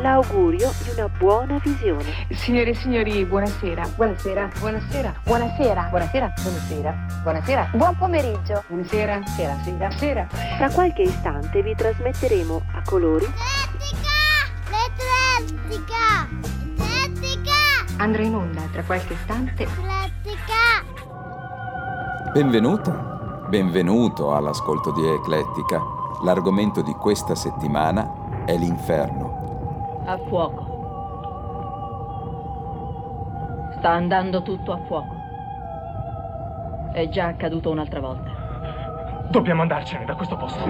l'augurio di una buona visione. Signore e signori, buonasera. Buonasera. Buonasera. Buonasera. Buonasera. Buonasera. Buonasera. Buon pomeriggio. Buonasera. Sera. Sera. Sera. Tra qualche istante vi trasmetteremo a colori L'Eclettica! L'Eclettica! Andrà in onda tra qualche istante L'Eclettica! Benvenuto, benvenuto all'ascolto di Eclettica. L'argomento di questa settimana è l'inferno. A fuoco. Sta andando tutto a fuoco. È già accaduto un'altra volta. Dobbiamo andarcene da questo posto.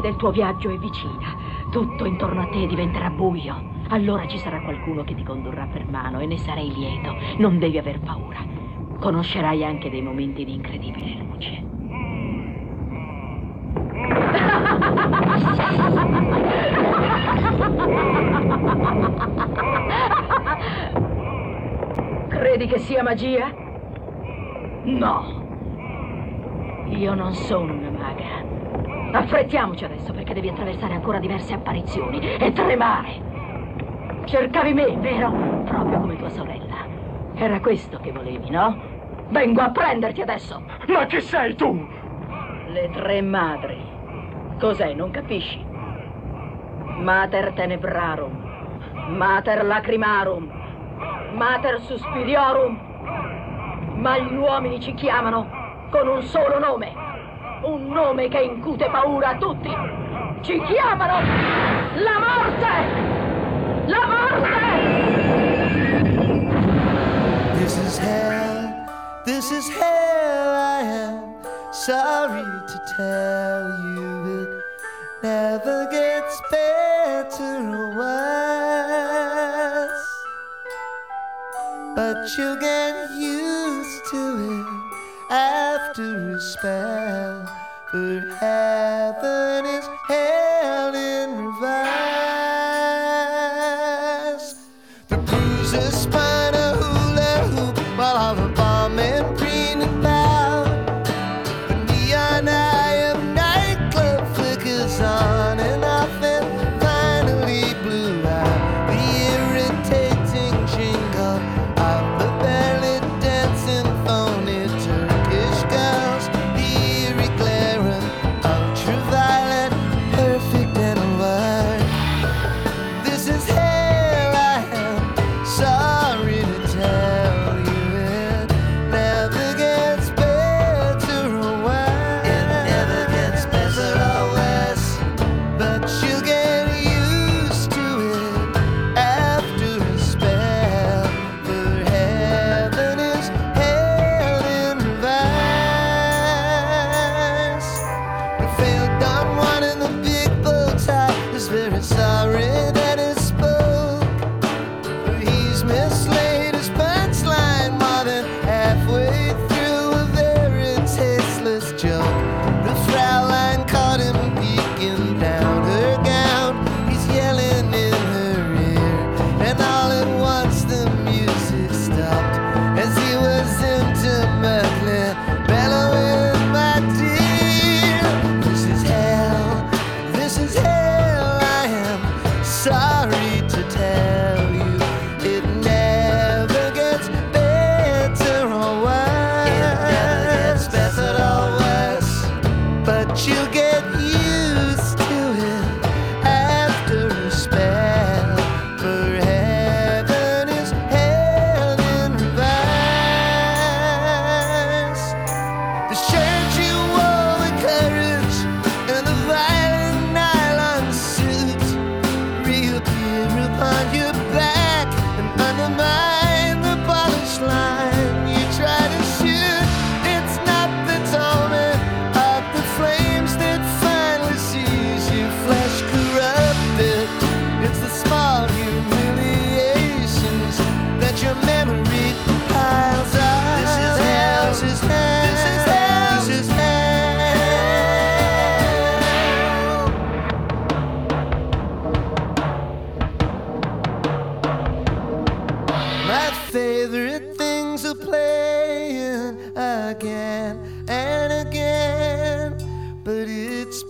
Fine del tuo viaggio è vicina. Tutto intorno a te diventerà buio. Allora ci sarà qualcuno che ti condurrà per mano e ne sarai lieto. Non devi aver paura. Conoscerai anche dei momenti di incredibile luce. Credi che sia magia? No. Io non sono una maga. Affrettiamoci adesso perché devi attraversare ancora diverse apparizioni e tremare. Cercavi me, vero? Proprio come tua sorella. Era questo che volevi, no? Vengo a prenderti adesso. Ma chi sei tu? Le tre madri. Cos'è, non capisci? Mater tenebrarum, mater lacrimarum, mater suspiriorum. Ma gli uomini ci chiamano con un solo nome. Un nome che incute paura a tutti. Ci chiamano la morte! La morte! This is hell, this is hell. I am sorry to tell you it never gets better or worse. But you get used to it after a spell. For heaven is hell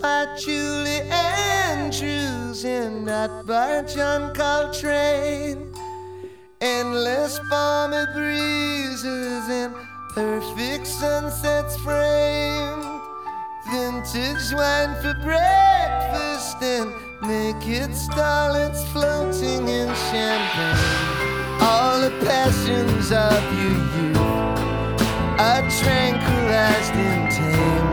by Julie Andrews and not by John Coltrane. Endless balmy breezes and perfect sunsets framed. Vintage wine for breakfast and naked starlets floating in champagne. All the passions of your youth are tranquilized and tamed.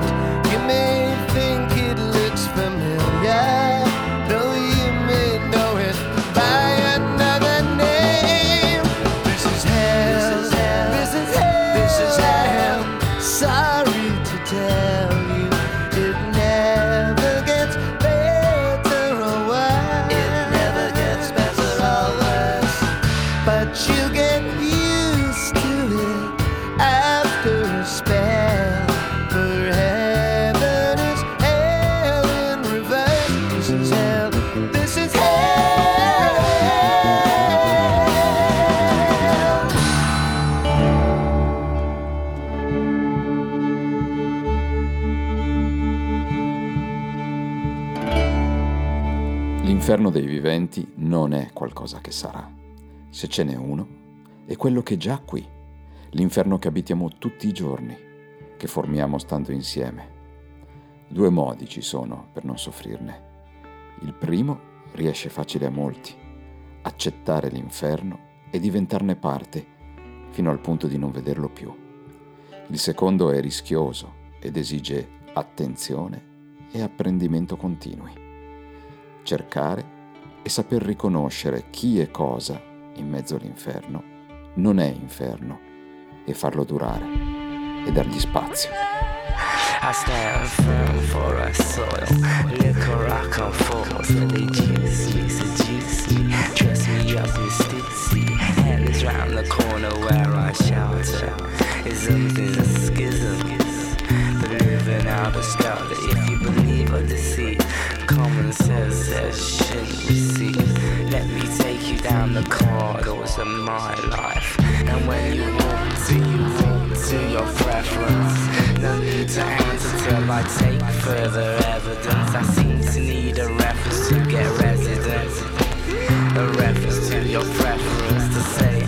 L'inferno dei viventi non è qualcosa che sarà. Se ce n'è uno, è quello che è già qui, l'inferno che abitiamo tutti i giorni, che formiamo stando insieme. Due modi ci sono per non soffrirne. Il primo riesce facile a molti, accettare l'inferno e diventarne parte, fino al punto di non vederlo più. Il secondo è rischioso ed esige attenzione e apprendimento continui cercare e saper riconoscere chi e cosa in mezzo all'inferno non è inferno e farlo durare e dargli spazio. I stand firm for a soil. Liquor I forth, and they me, seduce me, dress me up in stitsy. Hands round the corner where I shelter. Isms in schisms. The living out of scout. If you believe or deceive, common sense says shouldn't receive. Let me take you down the corridors of my life. And when you walk to, you walk to your preference. No need to answer till I take further evidence. I seem to need a reference to get residence. A reference to your preference to say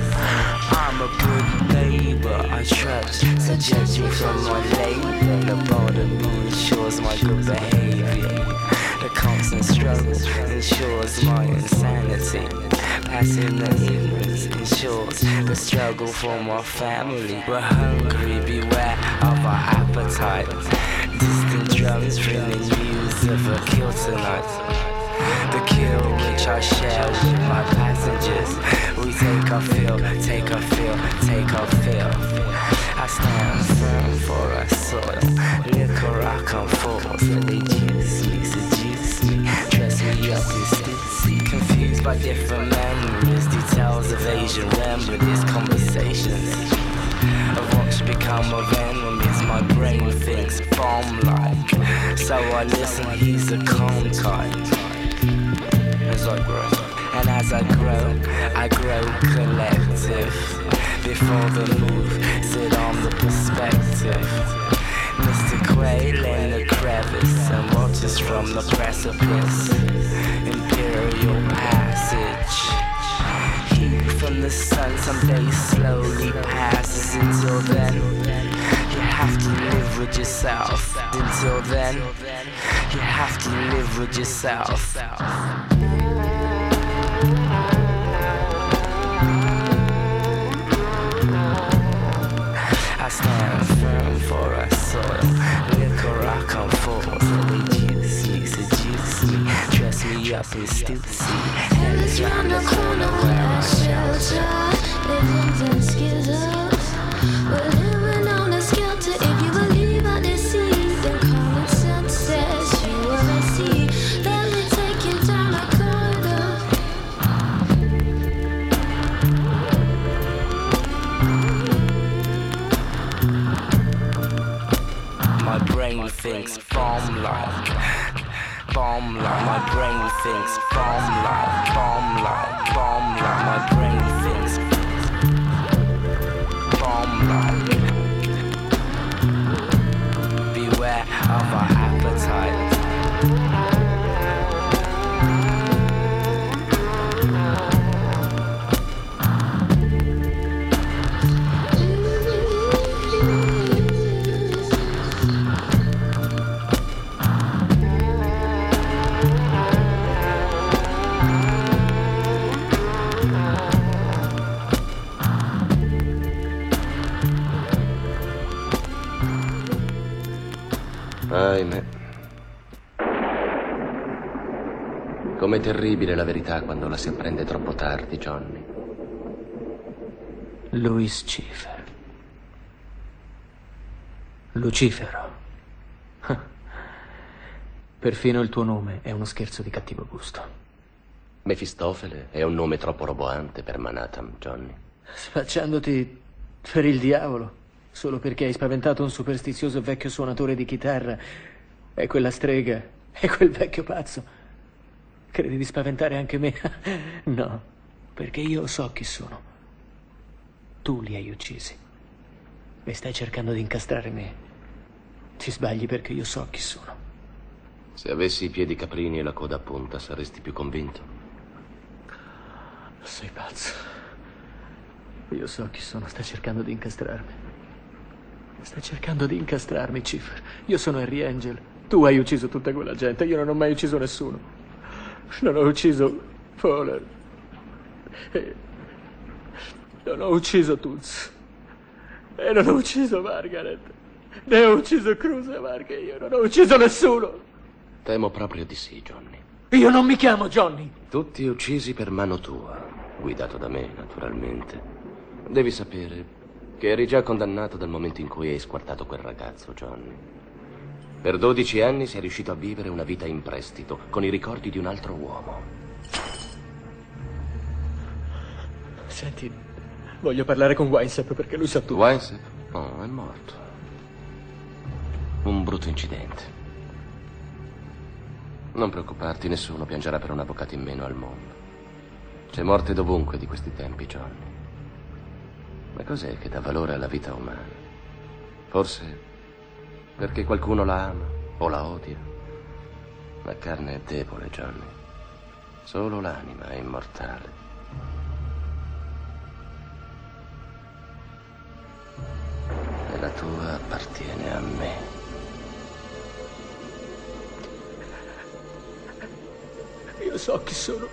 I'm a good neighbor. I trust. So judge me from my labor. The bottom ensures my good behavior. Constant struggle ensures my insanity. Passing the ignorance ensures the struggle for my family. We're hungry, beware of our appetite. Distant drums ringing news of a kill tonight. The kill which I share with my passengers. We take our fill, take our fill, take our fill. I stand firm for a soil. Liquor I come forth, and they juice me, Confused by different memories, details of Asian remedies, conversations of what's become of enemies. My brain thinks bomb like, so I listen. He's a calm type as I grow. And as I grow, I grow collective. Before the move, sit on the perspective. Quail in the crevice and watches from the precipice. Imperial passage. Heat from the sun someday slowly passes. Until then, you have to live with yourself. Until then, you have to live with yourself. I stand firm for a soil. Liquor I come forth, they juice me, seduce me, dress me up in stupsy. Hands round the corner where I shelter. Living in schisms. Bomb like, bomb like. My brain thinks bomb like, bomb like, bomb like. My brain thinks bomb like. Com'è terribile la verità quando la si apprende troppo tardi, Johnny. Louis Schiffer. Lucifero. Perfino il tuo nome è uno scherzo di cattivo gusto. Mefistofele è un nome troppo roboante per Manhattan, Johnny. Spacciandoti per il diavolo, solo perché hai spaventato un superstizioso vecchio suonatore di chitarra e quella strega e quel vecchio pazzo. Credi di spaventare anche me? no, perché io so chi sono. Tu li hai uccisi. E stai cercando di incastrare me. Ti sbagli perché io so chi sono. Se avessi i piedi caprini e la coda a punta, saresti più convinto. Sei pazzo. Io so chi sono, sta cercando di incastrarmi. Sta cercando di incastrarmi, Ciffer. Io sono Harry Angel. Tu hai ucciso tutta quella gente, io non ho mai ucciso nessuno. Non ho ucciso Fowler. E non ho ucciso Toots. E non ho ucciso Margaret. Ne ho ucciso Cruz e Marche. Io non ho ucciso nessuno. Temo proprio di sì, Johnny. Io non mi chiamo Johnny. Tutti uccisi per mano tua, guidato da me, naturalmente. Devi sapere che eri già condannato dal momento in cui hai squartato quel ragazzo, Johnny. Per 12 anni sei riuscito a vivere una vita in prestito, con i ricordi di un altro uomo. Senti, voglio parlare con Winesap perché lui sa tutto. Winesap? Oh, è morto. Un brutto incidente. Non preoccuparti, nessuno piangerà per un avvocato in meno al mondo. C'è morte dovunque di questi tempi, Johnny. Ma cos'è che dà valore alla vita umana? Forse perché qualcuno la ama o la odia. La carne è debole, Johnny. Solo l'anima è immortale. E la tua appartiene a me. Io so chi sono.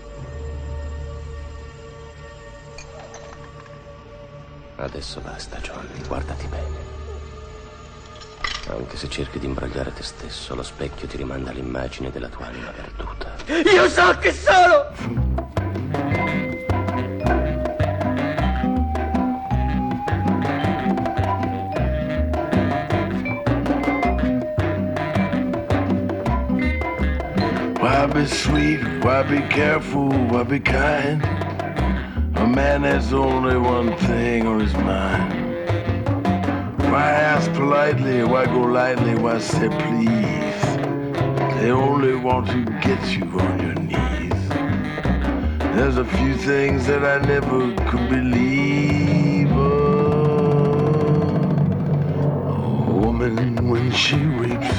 Adesso basta, Johnny. Guardati bene. Anche se cerchi di imbrogliare te stesso, lo specchio ti rimanda l'immagine della tua anima perduta. Io so chi sono! Why be sweet? Why be careful? Why be kind? A man has only one thing on his mind. Why ask politely? Why go lightly? Why say please? They only want to get you on your knees. There's a few things that I never could believe. A woman when she weeps.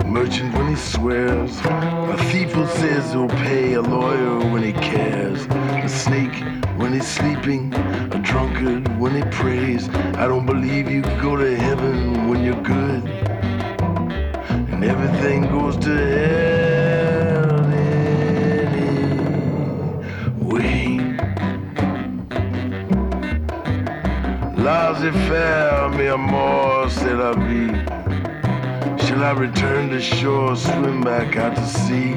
A merchant when he swears, a thief who says he'll pay, a lawyer when he cares, a snake when he's sleeping, when he prays. I don't believe you go to heaven when you're good, and everything goes to hell anyway. Laissez-faire, mi amor, c'est la vie. Shall I return to shore, swim back out to sea?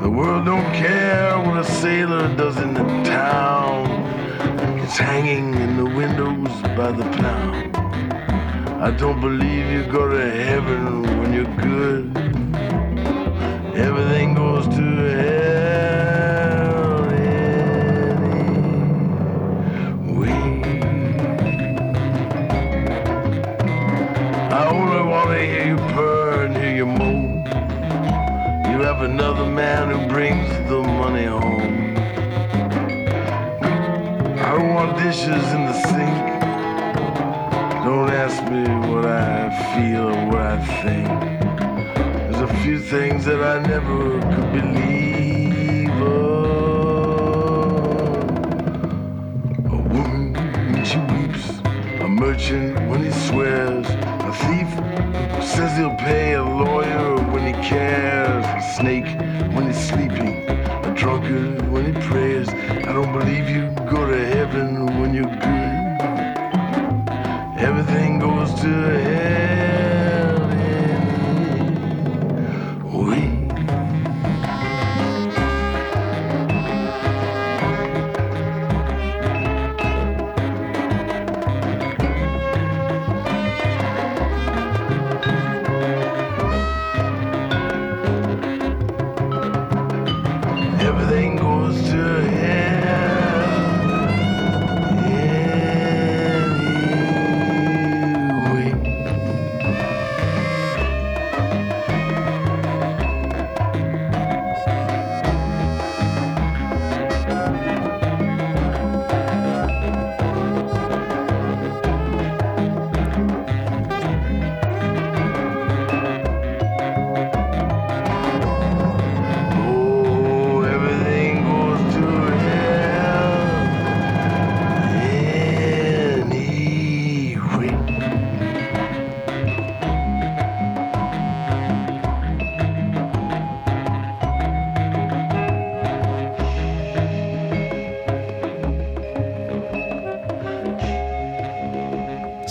The world don't care what a sailor does in the town. It's hanging in the windows by the pound. I don't believe you go to heaven when you're good. Everything goes to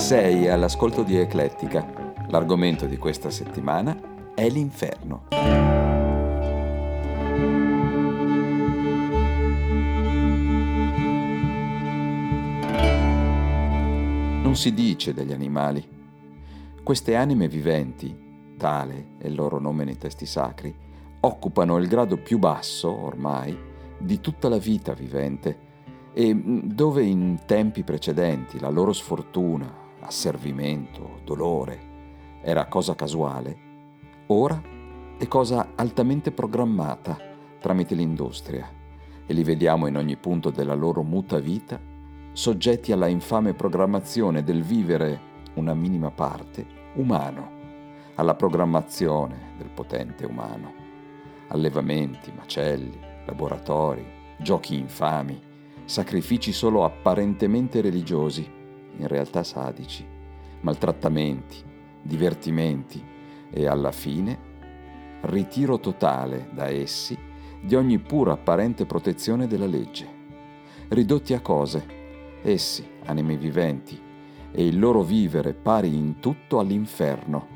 Sei all'ascolto di Eclettica. L'argomento di questa settimana è l'inferno. Non si dice degli animali. Queste anime viventi, tale è il loro nome nei testi sacri, occupano il grado più basso, ormai, di tutta la vita vivente e dove in tempi precedenti la loro sfortuna, asservimento, dolore era cosa casuale, ora è cosa altamente programmata tramite l'industria e li vediamo in ogni punto della loro muta vita soggetti alla infame programmazione del vivere una minima parte umano, alla programmazione del potente umano, allevamenti, macelli, laboratori, giochi infami, sacrifici solo apparentemente religiosi, in realtà sadici, maltrattamenti, divertimenti e alla fine ritiro totale da essi di ogni pura apparente protezione della legge. Ridotti a cose, essi, anime viventi, e il loro vivere pari in tutto all'inferno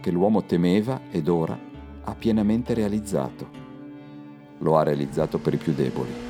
che l'uomo temeva ed ora ha pienamente realizzato. Lo ha realizzato per i più deboli.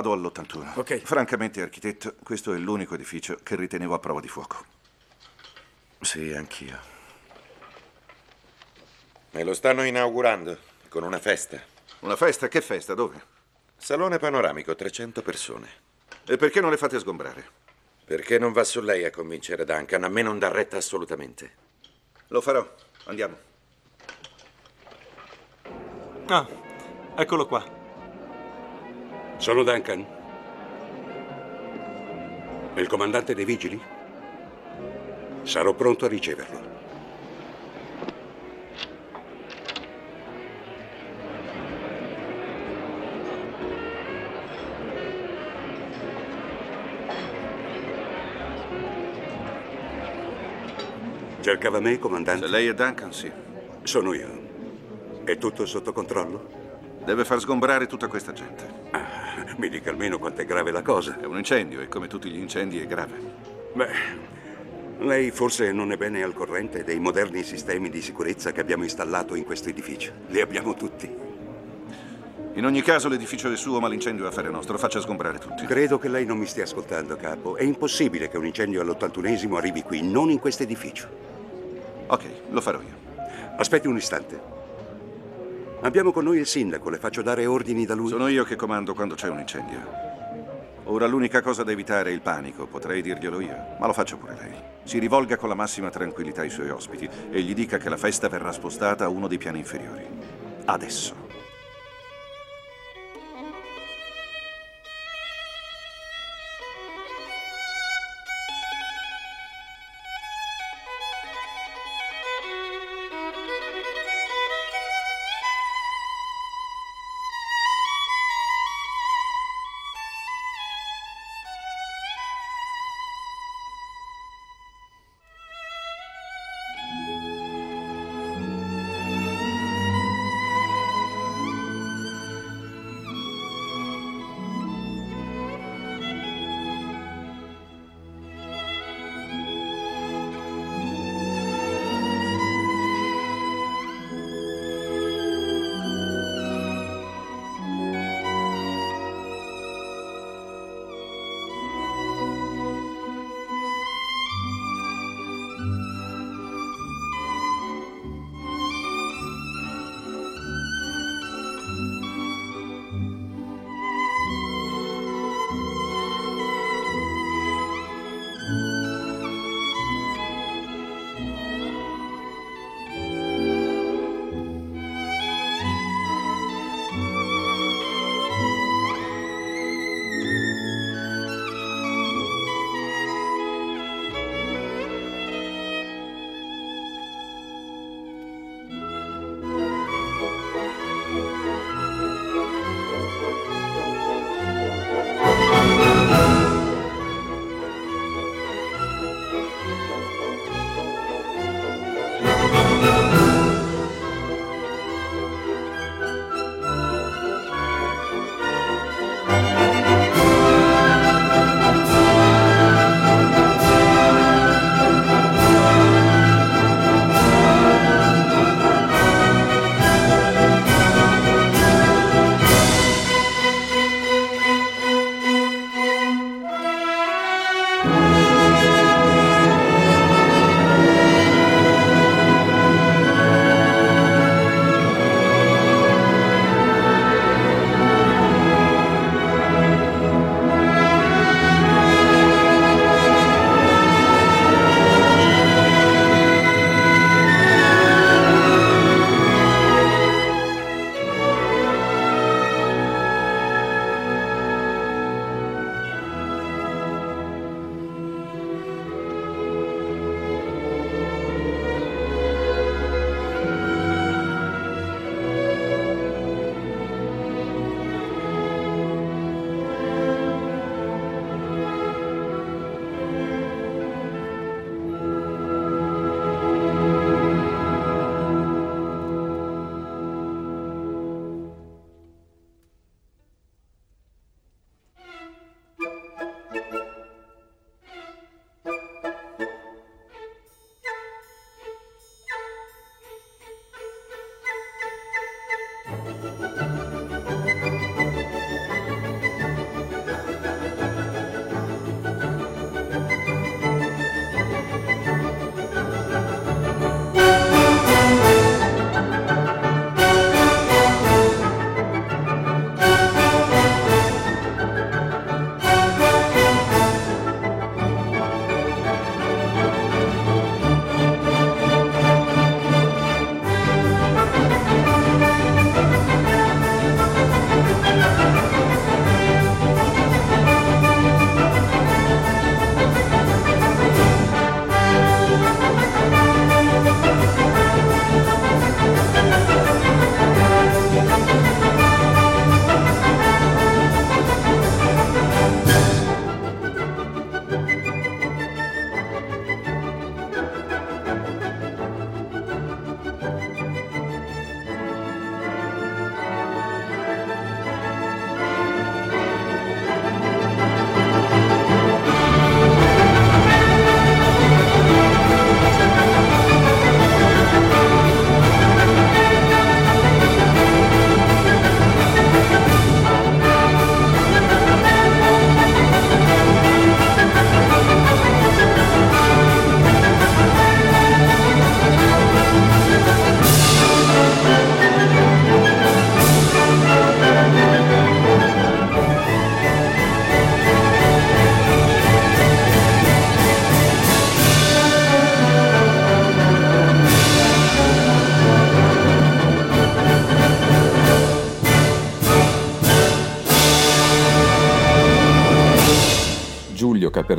Vado all'81. Ok. Francamente, architetto, questo è l'unico edificio che ritenevo a prova di fuoco. Sì, anch'io. E lo stanno inaugurando con una festa. Una festa? Che festa? Dove? Salone panoramico, 300 persone. E perché non le fate sgombrare? Perché non va su lei a convincere Duncan? A me non dà retta assolutamente. Lo farò. Andiamo. Ah, eccolo qua. Sono Duncan. Il comandante dei vigili? Sarò pronto a riceverlo. Cercava me, comandante? Se lei è Duncan, sì. Sono io. È tutto sotto controllo? Deve far sgombrare tutta questa gente. Ah, mi dica almeno quanto è grave la cosa. È un incendio e come tutti gli incendi è grave. Beh, lei forse non è bene al corrente dei moderni sistemi di sicurezza che abbiamo installato in questo edificio. Li abbiamo tutti. In ogni caso l'edificio è suo, ma l'incendio è affare nostro. Faccia sgombrare tutti. Credo che lei non mi stia ascoltando, capo. È impossibile che un incendio all'81esimo arrivi qui, non in questo edificio. Ok, lo farò io. Aspetti un istante. Abbiamo con noi il sindaco, le faccio dare ordini da lui. Sono io che comando quando c'è un incendio. Ora l'unica cosa da evitare è il panico, potrei dirglielo io, ma lo faccio pure lei. Si rivolga con la massima tranquillità ai suoi ospiti e gli dica che la festa verrà spostata a uno dei piani inferiori. Adesso.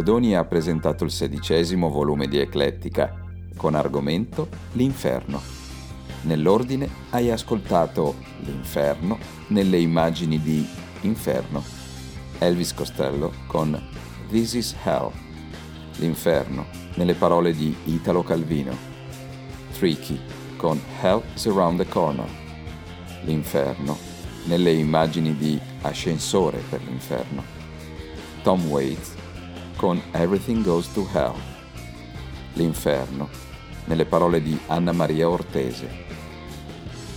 Caperdoni ha presentato il sedicesimo volume di Eclettica, con argomento L'inferno. Nell'ordine hai ascoltato L'inferno nelle immagini di Inferno, Elvis Costello con This is Hell, L'inferno nelle parole di Italo Calvino, Tricky con Hell's Around the Corner, L'inferno nelle immagini di Ascensore per l'inferno, Tom Waits con Everything Goes to Hell, L'inferno nelle parole di Anna Maria Ortese,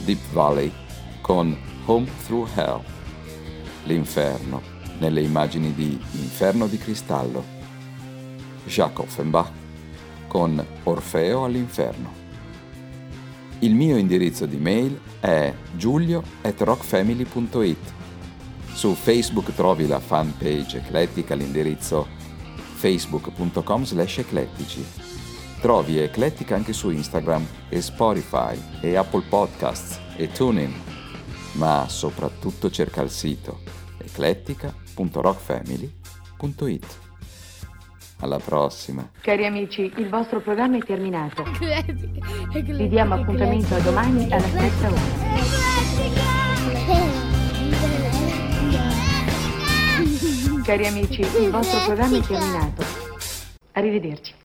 Deep Valley con Home Through Hell, L'inferno nelle immagini di Inferno di cristallo, Jacques Offenbach con Orfeo all'inferno. Il mio indirizzo di mail è giulio.rockfamily.it. Su Facebook trovi la fanpage eclettica all'indirizzo facebook.com slash eclettici. Trovi Eclettica anche su Instagram e Spotify e Apple Podcasts e TuneIn, ma soprattutto cerca il sito eclettica.rockfamily.it. Alla prossima! Cari amici, il vostro programma è terminato. Vi diamo appuntamento a domani alla stessa ora. Cari amici, il vostro programma è terminato. Arrivederci.